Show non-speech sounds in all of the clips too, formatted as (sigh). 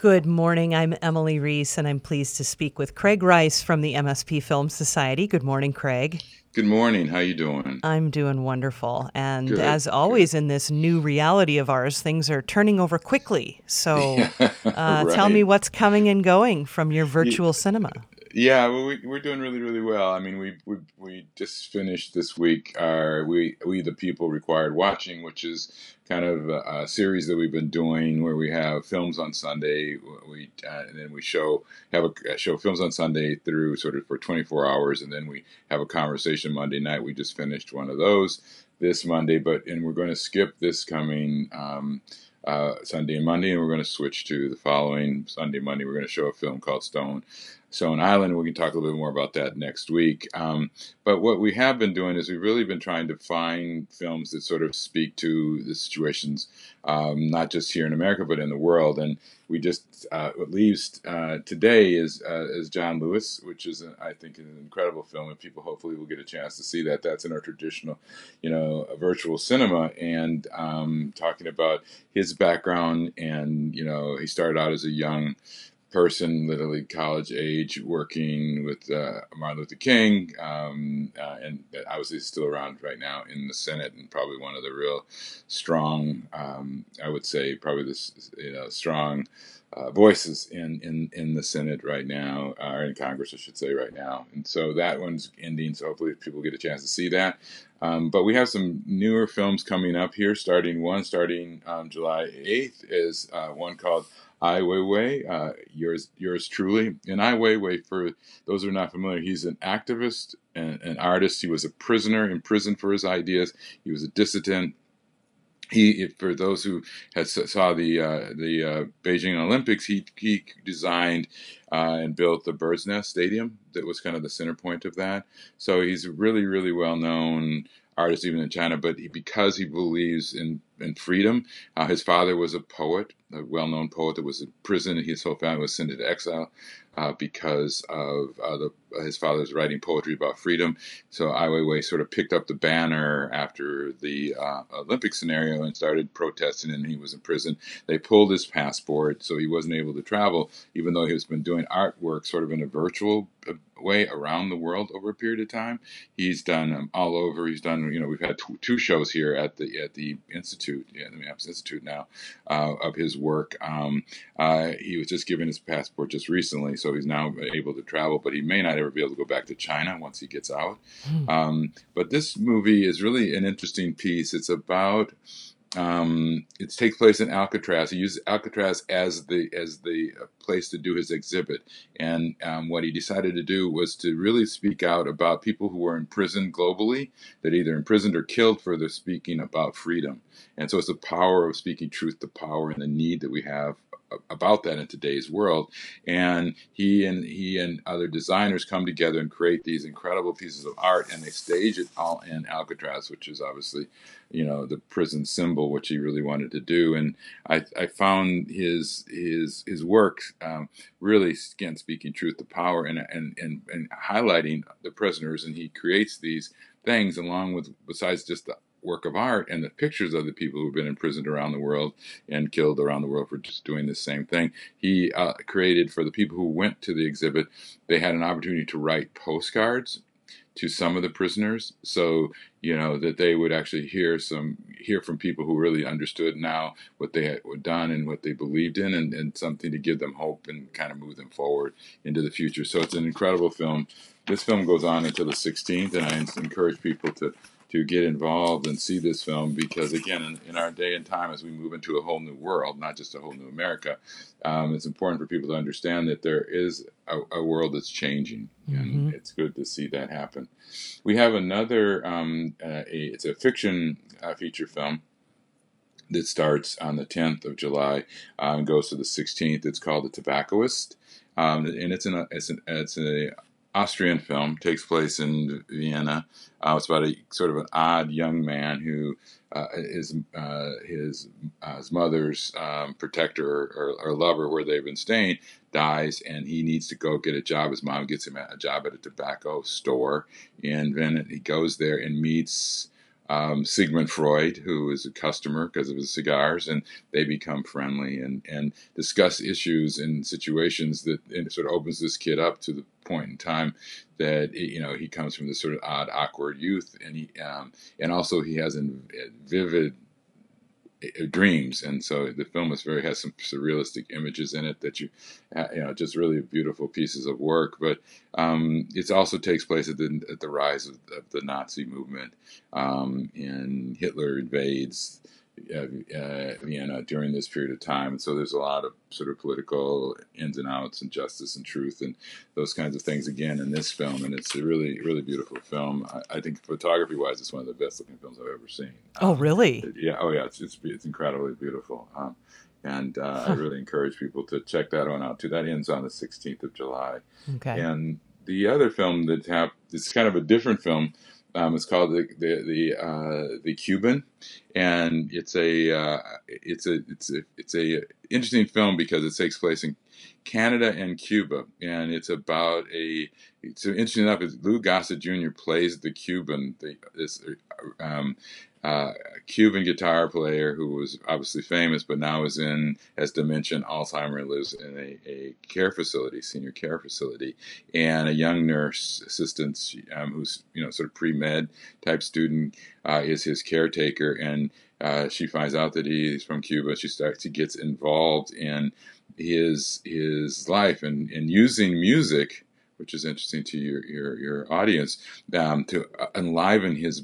Good morning. I'm Emily Reese, and I'm pleased to speak with Craig Rice from the MSP Film Society. Good morning, Craig. Good morning. How are you doing? I'm doing wonderful. And good, as always good. in this new reality of ours, things are turning over quickly. So (laughs) uh, right. tell me what's coming and going from your virtual cinema. Yeah, well, we, we're doing really, really well. I mean, we we we just finished this week our we we the people required watching, which is kind of a, a series that we've been doing where we have films on Sunday, we uh, and then we show have a show films on Sunday through sort of for 24 hours, and then we have a conversation Monday night. We just finished one of those this Monday, but and we're going to skip this coming. Um, uh, Sunday and Monday, and we're going to switch to the following Sunday, Monday. We're going to show a film called Stone Stone Island. We can talk a little bit more about that next week. Um, but what we have been doing is we've really been trying to find films that sort of speak to the situations, um, not just here in America, but in the world. And we just, uh, what leaves uh, today is, uh, is John Lewis, which is, a, I think, an incredible film, and people hopefully will get a chance to see that. That's in our traditional, you know, virtual cinema, and um, talking about his background. And, you know, he started out as a young person, literally college age, working with uh, Martin Luther King, um, uh, and obviously still around right now in the Senate, and probably one of the real strong, um, I would say, probably this you know strong uh, voices in, in in the Senate right now, or in Congress, I should say, right now. And so that one's ending. So hopefully people get a chance to see that. Um, but we have some newer films coming up here. Starting one, starting um, July eighth, is uh, one called Ai Weiwei, uh, yours, yours truly. And Ai Weiwei, for those who are not familiar, he's an activist and an artist. He was a prisoner in prison for his ideas. He was a dissident. He, for those who had saw the uh, the uh, Beijing Olympics, he he designed uh, and built the Bird's Nest Stadium that was kind of the center point of that. So he's really really well known artist even in China, but he, because he believes in, in freedom, uh, his father was a poet, a well-known poet that was in prison. His whole family was sent into exile uh, because of uh, the, his father's writing poetry about freedom. So Ai Weiwei sort of picked up the banner after the uh, Olympic scenario and started protesting, and he was in prison. They pulled his passport, so he wasn't able to travel, even though he has been doing artwork sort of in a virtual uh, way around the world over a period of time. He's done um, all over. He's done, you know, we've had two, two shows here at the at the institute, yeah, the Maps Institute now, uh, of his work. Um, uh, he was just given his passport just recently, so he's now able to travel, but he may not ever be able to go back to China once he gets out. Mm. Um, but this movie is really an interesting piece. It's about um, it takes place in Alcatraz. He uses Alcatraz as the as the uh, place to do his exhibit, and um, what he decided to do was to really speak out about people who were imprisoned globally, that either imprisoned or killed for their speaking about freedom. And so it's the power of speaking truth to power and the need that we have about that in today's world. And he and he and other designers come together and create these incredible pieces of art, and they stage it all in Alcatraz, which is obviously, you know, the prison symbol, which he really wanted to do. And I, I found his his his work um, really again speaking truth to power and, and and and highlighting the prisoners, and he creates these things along with besides just the work of art and the pictures of the people who've been imprisoned around the world and killed around the world for just doing the same thing. He uh, created for the people who went to the exhibit, they had an opportunity to write postcards to some of the prisoners so you know that they would actually hear some hear from people who really understood now what they had done and what they believed in and, and something to give them hope and kind of move them forward into the future so it's an incredible film this film goes on until the 16th and i encourage people to to get involved and see this film because, again, in, in, our day and time, as we move into a whole new world, not just a whole new America, um, it's important for people to understand that there is a, a world that's changing, mm-hmm. and it's good to see that happen. We have another, um, uh, a, it's a fiction uh, feature film that starts on the 10th of July uh, and goes to the 16th. It's called The Tobacconist. Um, and it's an it's an it's a Austrian film takes place in Vienna. Uh, it's about a sort of an odd young man who uh, is uh, his uh, his mother's um, protector or, or, lover, where they've been staying, dies, and he needs to go get a job. His mom gets him a job at a tobacco store, and then he goes there and meets um, Sigmund Freud, who is a customer because of his cigars, and they become friendly and, and discuss issues and situations that and sort of opens this kid up to the point in time that you know he comes from this sort of odd, awkward youth, and he um, and also he has a vivid dreams. And so the film is very has some surrealistic images in it that you you know just really beautiful pieces of work. But um, it also takes place at the, at the rise of, of the nazi movement um, and hitler invades uh, Vienna during this period of time. And so there's a lot of sort of political ins and outs and justice and truth and those kinds of things again in this film. And it's a really, really beautiful film. I, I think photography wise, it's one of the best looking films I've ever seen. Oh, really? Um, yeah. Oh, yeah. It's, it's, it's incredibly beautiful. Um, and uh. I really encourage people to check that one out too. That ends on the 16th of July. Okay. And the other film that have, it's kind of a different film um, it's called the the the, uh, the Cuban, and it's a uh, it's a it's a it's a interesting film because it takes place in Canada and Cuba, and it's about a. So interesting enough, is Lou Gossett Jr. plays the Cuban, the, this um, uh, Cuban guitar player who was obviously famous, but now is in, has dementia, Alzheimer, lives in a, a, care facility, senior care facility, and a young nurse assistant um, who's you know sort of pre med type student uh, is his caretaker, and uh, she finds out that he's from Cuba. She starts, he gets involved in his his life and, and using music which is interesting to your your, your audience, um, to uh, enliven his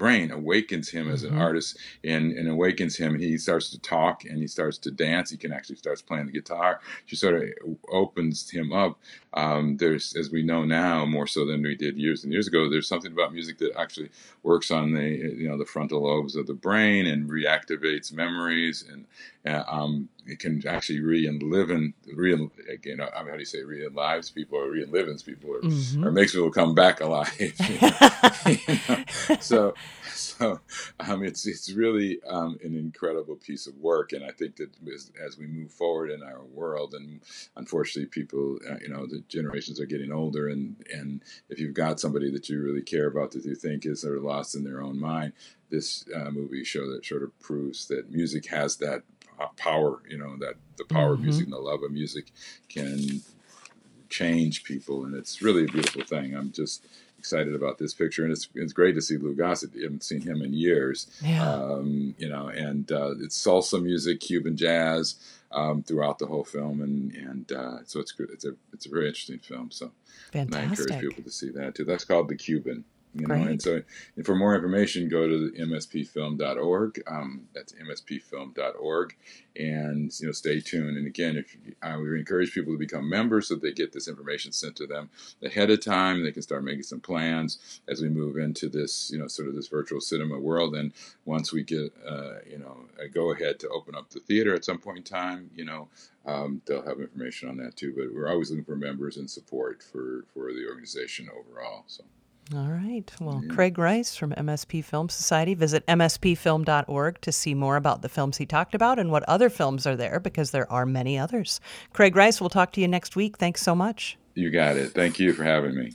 brain awakens him as an mm-hmm. artist and, and awakens him. And he starts to talk and he starts to dance. He can actually starts playing the guitar. She sort of opens him up. Um, there's as we know now more so than we did years and years ago there's something about music that actually works on the you know the frontal lobes of the brain and reactivates memories and uh, um, it can actually re-live in re again. I mean, how do you say re-lives people or re-livens people or, mm-hmm. or makes people come back alive? (laughs) you know? (laughs) So, so um, it's it's really um, an incredible piece of work, and I think that as, as, we move forward in our world, and unfortunately, people, uh, you know, the generations are getting older, and and if you've got somebody that you really care about that you think is sort of lost in their own mind, this uh, movie show that sort of proves that music has that power, you know, that the power mm-hmm. of music and the love of music can change people. And it's really a beautiful thing. I'm just excited about this picture. And it's, it's great to see Lou Gossett. I haven't seen him in years, yeah. um, you know, and uh, it's salsa music, Cuban jazz. Um, throughout the whole film, and and uh, so it's it's a it's a very interesting film. So Fantastic. I encourage people to see that too. That's called The Cuban. You know, and so and for more information, go to mspfilm.org. Um, that's mspfilm.org, and you know, stay tuned. And again, if uh, we encourage people to become members so they get this information sent to them ahead of time, they can start making some plans as we move into this, you know, sort of this virtual cinema world. And once we get, uh, you know, a go ahead to open up the theater at some point in time, you know, um, they'll have information on that too. But we're always looking for members and support for for the organization overall. So. All right. Well, yeah. Craig Rice from MSP Film Society. Visit mspfilm.org to see more about the films he talked about and what other films are there because there are many others. Craig Rice, we'll talk to you next week. Thanks so much. You got it. Thank you for having me.